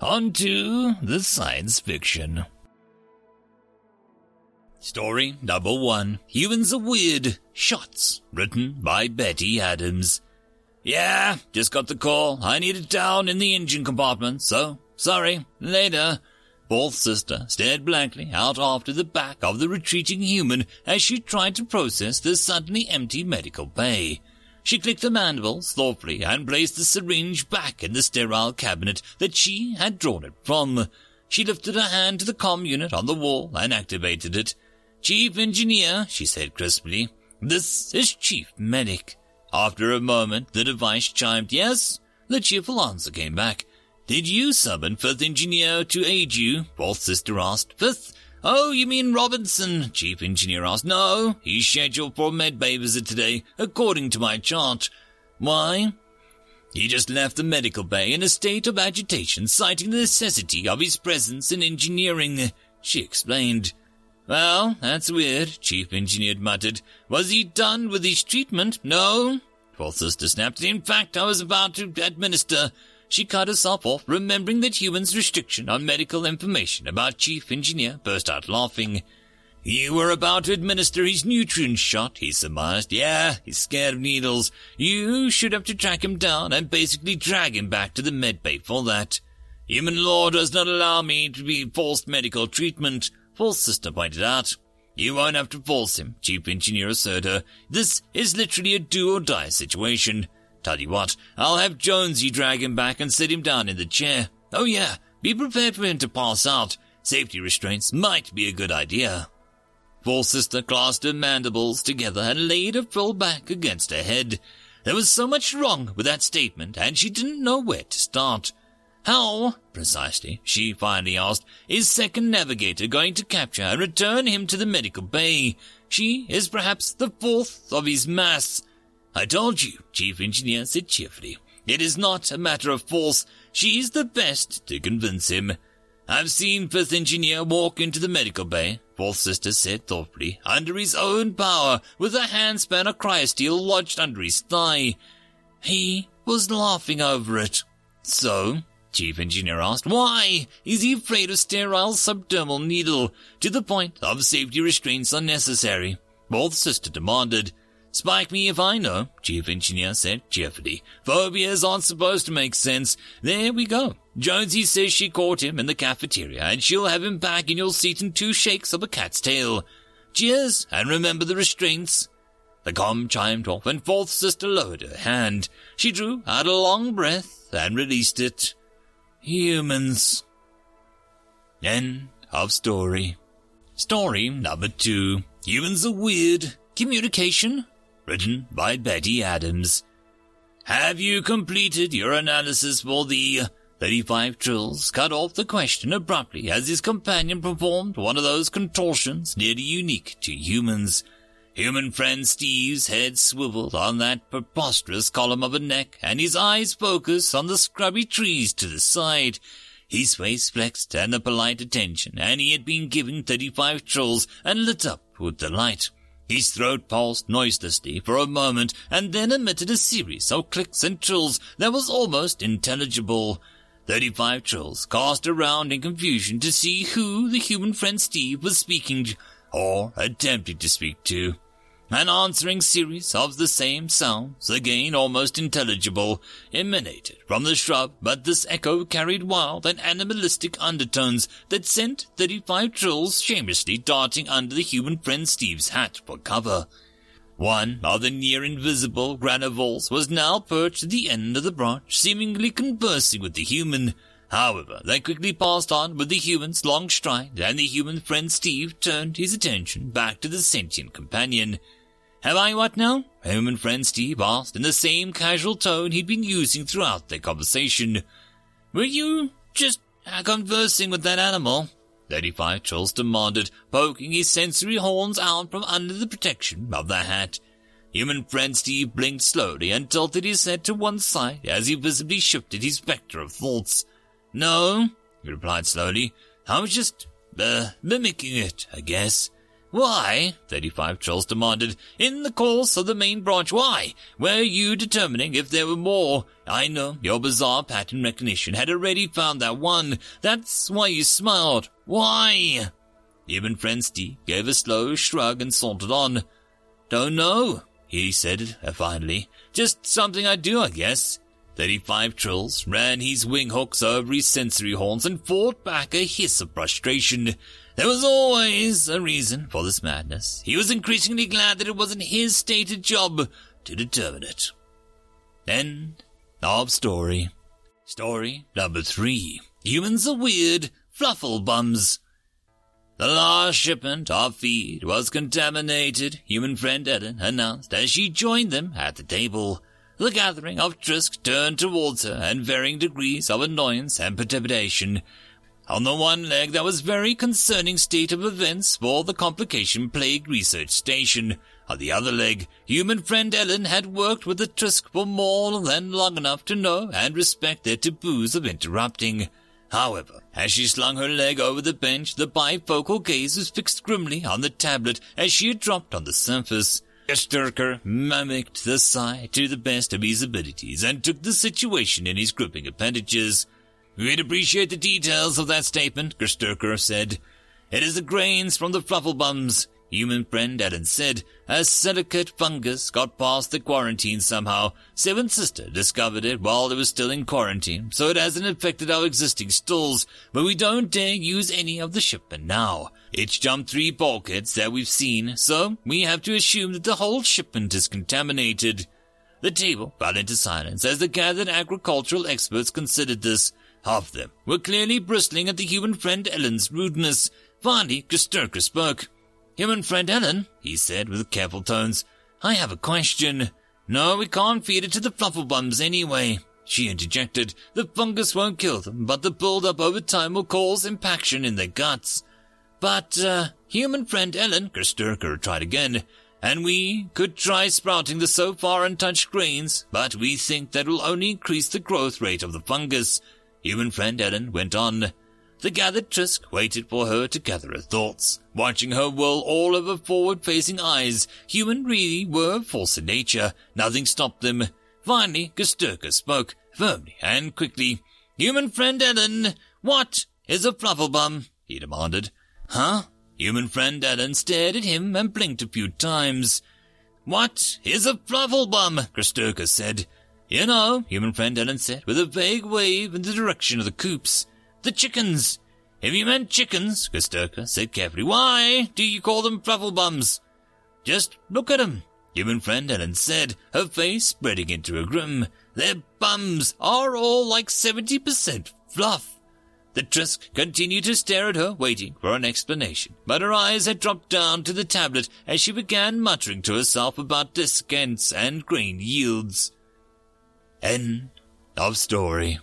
On to the science fiction. Story number one Humans Are Weird Shots, written by Betty Adams. Yeah, just got the call. I need it down in the engine compartment, so sorry, later. Fourth sister stared blankly out after the back of the retreating human as she tried to process the suddenly empty medical bay. She clicked the mandibles thoughtfully and placed the syringe back in the sterile cabinet that she had drawn it from. She lifted her hand to the com unit on the wall and activated it. Chief Engineer, she said crisply. This is Chief Medic. After a moment, the device chimed yes. The cheerful answer came back. Did you summon Fifth Engineer to aid you? Fourth Sister asked. Fifth? Oh, you mean Robinson? Chief Engineer asked. No, he's scheduled for medbay visit today, according to my chart. Why? He just left the medical bay in a state of agitation, citing the necessity of his presence in engineering, she explained. Well, that's weird, Chief Engineer muttered. Was he done with his treatment? No. Fourth Sister snapped. In fact, I was about to administer she cut herself off, remembering that human's restriction on medical information about Chief Engineer, burst out laughing. You were about to administer his nutrient shot, he surmised. Yeah, he's scared of needles. You should have to track him down and basically drag him back to the medbay for that. Human law does not allow me to be forced medical treatment, Fourth Sister pointed out. You won't have to force him, Chief Engineer asserted her. This is literally a do or die situation. Tell you what, I'll have Jonesy drag him back and sit him down in the chair. Oh yeah, be prepared for him to pass out. Safety restraints might be a good idea. Fourth sister clasped her mandibles together and laid her full back against her head. There was so much wrong with that statement, and she didn't know where to start. How, precisely, she finally asked, is second navigator going to capture and return him to the medical bay? She is perhaps the fourth of his mass. I told you, Chief Engineer said cheerfully. It is not a matter of force. She is the best to convince him. I've seen Fifth Engineer walk into the medical bay, Fourth Sister said thoughtfully, under his own power, with a handspan of cryosteel lodged under his thigh. He was laughing over it. So, Chief Engineer asked, why is he afraid of sterile subdermal needle? To the point of safety restraints unnecessary? necessary. Fourth Sister demanded. Spike me if I know, Chief Engineer said cheerfully. Phobias aren't supposed to make sense. There we go. Jonesy says she caught him in the cafeteria and she'll have him back in your seat in two shakes of a cat's tail. Cheers, and remember the restraints. The com chimed off and fourth sister lowered her hand. She drew out a long breath and released it. Humans. End of story. Story number two. Humans are weird. Communication written by Betty Adams. Have you completed your analysis for the 35 trills? Cut off the question abruptly as his companion performed one of those contortions nearly unique to humans. Human friend Steve's head swiveled on that preposterous column of a neck, and his eyes focused on the scrubby trees to the side. His face flexed in a polite attention, and he had been given 35 trills and lit up with delight. His throat pulsed noiselessly for a moment and then emitted a series of clicks and trills that was almost intelligible. Thirty-five trills cast around in confusion to see who the human friend Steve was speaking or attempting to speak to. An answering series of the same sounds, again almost intelligible, emanated from the shrub, but this echo carried wild and animalistic undertones that sent thirty-five trills shamelessly darting under the human friend Steve's hat for cover. One of the near invisible granivores was now perched at the end of the branch, seemingly conversing with the human. However, they quickly passed on with the human's long stride, and the human friend Steve turned his attention back to the sentient companion. Have I what now? Human friend Steve asked in the same casual tone he'd been using throughout their conversation. Were you just uh, conversing with that animal? 35 Trills demanded, poking his sensory horns out from under the protection of the hat. Human friend Steve blinked slowly and tilted his head to one side as he visibly shifted his vector of thoughts. No, he replied slowly. I was just, uh, mimicking it, I guess. Why? 35 Trills demanded. In the course of the main branch, why? Were you determining if there were more? I know your bizarre pattern recognition had already found that one. That's why you smiled. Why? Human friend gave a slow shrug and sauntered on. Don't know, he said finally. Just something I do, I guess. 35 Trills ran his wing hooks over his sensory horns and fought back a hiss of frustration. There was always a reason for this madness. He was increasingly glad that it wasn't his stated job to determine it. End of story. Story number three. Humans are weird, fluffle bums. The last shipment of feed was contaminated, human friend Ellen announced as she joined them at the table. The gathering of Trisk turned towards her in varying degrees of annoyance and perturbation. On the one leg, there was very concerning state of events for the Complication Plague Research Station. On the other leg, human friend Ellen had worked with the Trisk for more than long enough to know and respect their taboos of interrupting. However, as she slung her leg over the bench, the bifocal gaze was fixed grimly on the tablet as she had dropped on the surface. Sturker mimicked the sigh to the best of his abilities and took the situation in his gripping appendages. We'd appreciate the details of that statement, Gersturker said. It is the grains from the flufflebums, human friend Ellen said. A silicate fungus got past the quarantine somehow. Seven Sister discovered it while it was still in quarantine, so it hasn't affected our existing stalls, but we don't dare use any of the shipment now. It's jumped three bulkheads that we've seen, so we have to assume that the whole shipment is contaminated. The table fell into silence as the gathered agricultural experts considered this. Half of them were clearly bristling at the human friend Ellen's rudeness. Finally, Gesturker spoke. Human friend Ellen, he said with careful tones, I have a question. No, we can't feed it to the flufflebums anyway. She interjected. The fungus won't kill them, but the build-up over time will cause impaction in their guts. But, uh, human friend Ellen, Gesturker tried again, and we could try sprouting the so far untouched grains, but we think that will only increase the growth rate of the fungus. Human friend Ellen went on. The gathered Trisk waited for her to gather her thoughts. Watching her whirl all over forward-facing eyes, human really were false in nature. Nothing stopped them. Finally, Gesturka spoke, firmly and quickly. Human friend Ellen, what is a flufflebum? he demanded. Huh? Human friend Ellen stared at him and blinked a few times. What is a flufflebum? Gesturka said. You know, human friend Ellen said, with a vague wave in the direction of the coops. The chickens. If you meant chickens, Gesturka said carefully, why do you call them flufflebums? Just look at 'em, human friend Ellen said, her face spreading into a grin. Their bums are all like 70% fluff. The Trisk continued to stare at her, waiting for an explanation, but her eyes had dropped down to the tablet as she began muttering to herself about discounts and grain yields. End of story.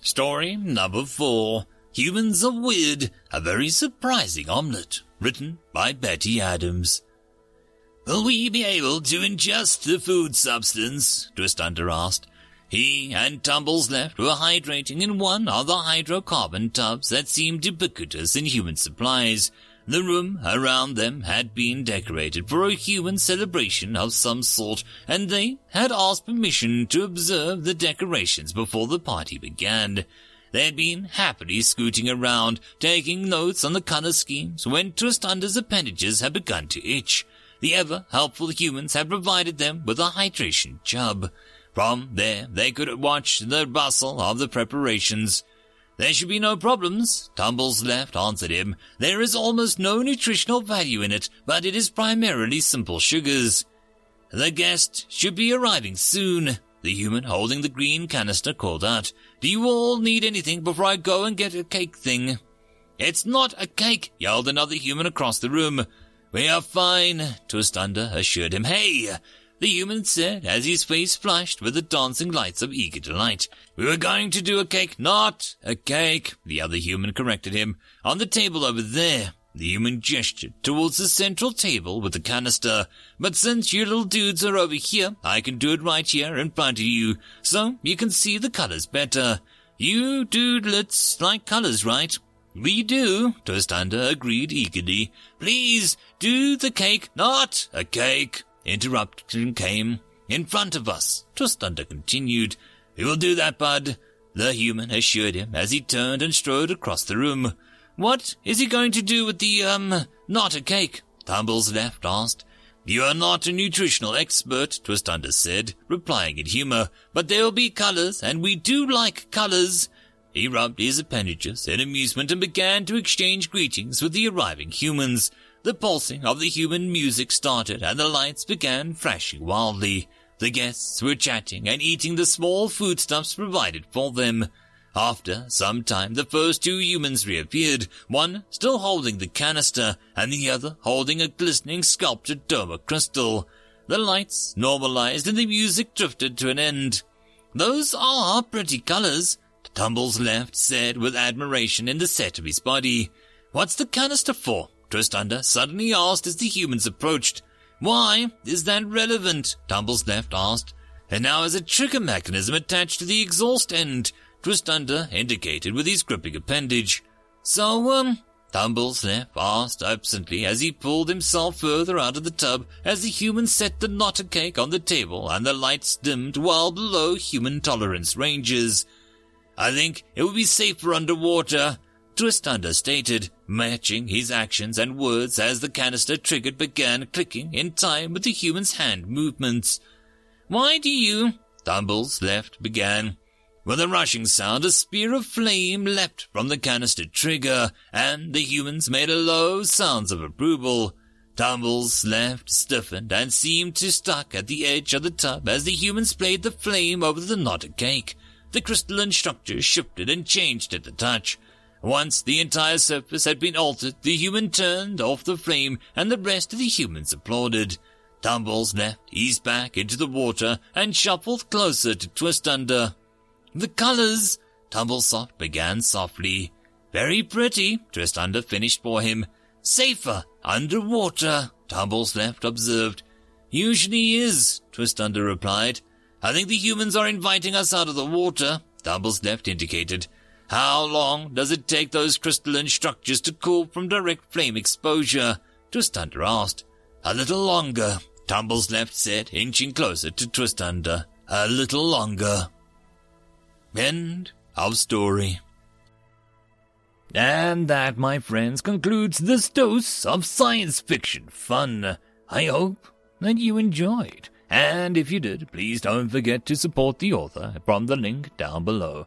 Story number four. Humans are weird, a very surprising omelette, written by Betty Adams. Will we be able to ingest the food substance? Twistunder asked. He and Tumbles left were hydrating in one of the hydrocarbon tubs that seemed ubiquitous in human supplies. The room around them had been decorated for a human celebration of some sort, and they had asked permission to observe the decorations before the party began. They had been happily scooting around, taking notes on the color schemes, when Twistunder's appendages had begun to itch. The ever-helpful humans had provided them with a hydration tub. From there, they could watch the bustle of the preparations. There should be no problems, Tumbles left answered him. There is almost no nutritional value in it, but it is primarily simple sugars. The guest should be arriving soon. The human holding the green canister called out. Do you all need anything before I go and get a cake thing? It's not a cake, yelled another human across the room. We are fine, Twistunder assured him. Hey, the human said as his face flushed with the dancing lights of eager delight. We were going to do a cake, not a cake, the other human corrected him. On the table over there. The human gestured towards the central table with the canister. But since you little dudes are over here, I can do it right here in front of you, so you can see the colors better. You dudelets like colors, right? We do, Twistunda agreed eagerly. Please, do the cake, not a cake. Interruption came. In front of us, Twistunda continued. We will do that, bud, the human assured him as he turned and strode across the room. What is he going to do with the, um, not a cake? Tumbles left asked. You are not a nutritional expert, Twistunda said, replying in humor, but there will be colors, and we do like colors. He rubbed his appendages in amusement and began to exchange greetings with the arriving humans. The pulsing of the human music started and the lights began flashing wildly. The guests were chatting and eating the small foodstuffs provided for them. After some time, the first two humans reappeared, one still holding the canister and the other holding a glistening sculptured dome of crystal. The lights normalized and the music drifted to an end. Those are pretty colors, Tumbles left said with admiration in the set of his body. What's the canister for? Twistunda suddenly asked as the humans approached. Why is that relevant? Tumbles left asked. And now has a trigger mechanism attached to the exhaust end. Twistunda indicated with his gripping appendage. So, um, Tumbles asked absently as he pulled himself further out of the tub as the human set the knotter cake on the table and the lights dimmed well below human tolerance ranges. I think it would be safer underwater, Twistunda stated, matching his actions and words as the canister triggered began clicking in time with the human's hand movements. Why do you? Tumbles left began. With a rushing sound, a spear of flame leapt from the canister trigger, and the humans made a low sounds of approval. Tumbles left stiffened and seemed to stuck at the edge of the tub as the humans played the flame over the knotted cake. The crystalline structure shifted and changed at the touch. Once the entire surface had been altered, the human turned off the flame and the rest of the humans applauded. Tumbles left, eased back into the water, and shuffled closer to Twistunda. The colors, Tumblesoft began softly. Very pretty, Twistunda finished for him. Safer, underwater, Tumbles left observed. Usually is, Twistunda replied. I think the humans are inviting us out of the water, Tumbles left indicated. How long does it take those crystalline structures to cool from direct flame exposure? Twistunda asked. A little longer, Tumbles left said, inching closer to Twistunda. A little longer. End of story. And that, my friends, concludes this dose of science fiction fun. I hope that you enjoyed. And if you did, please don't forget to support the author from the link down below.